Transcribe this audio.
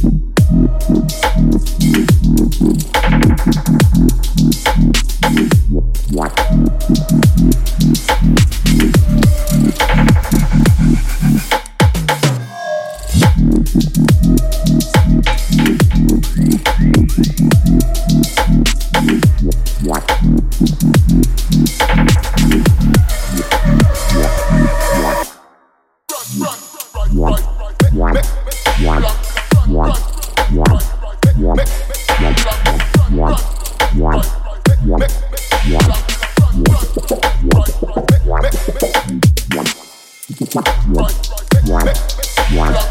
Thank you. One, one.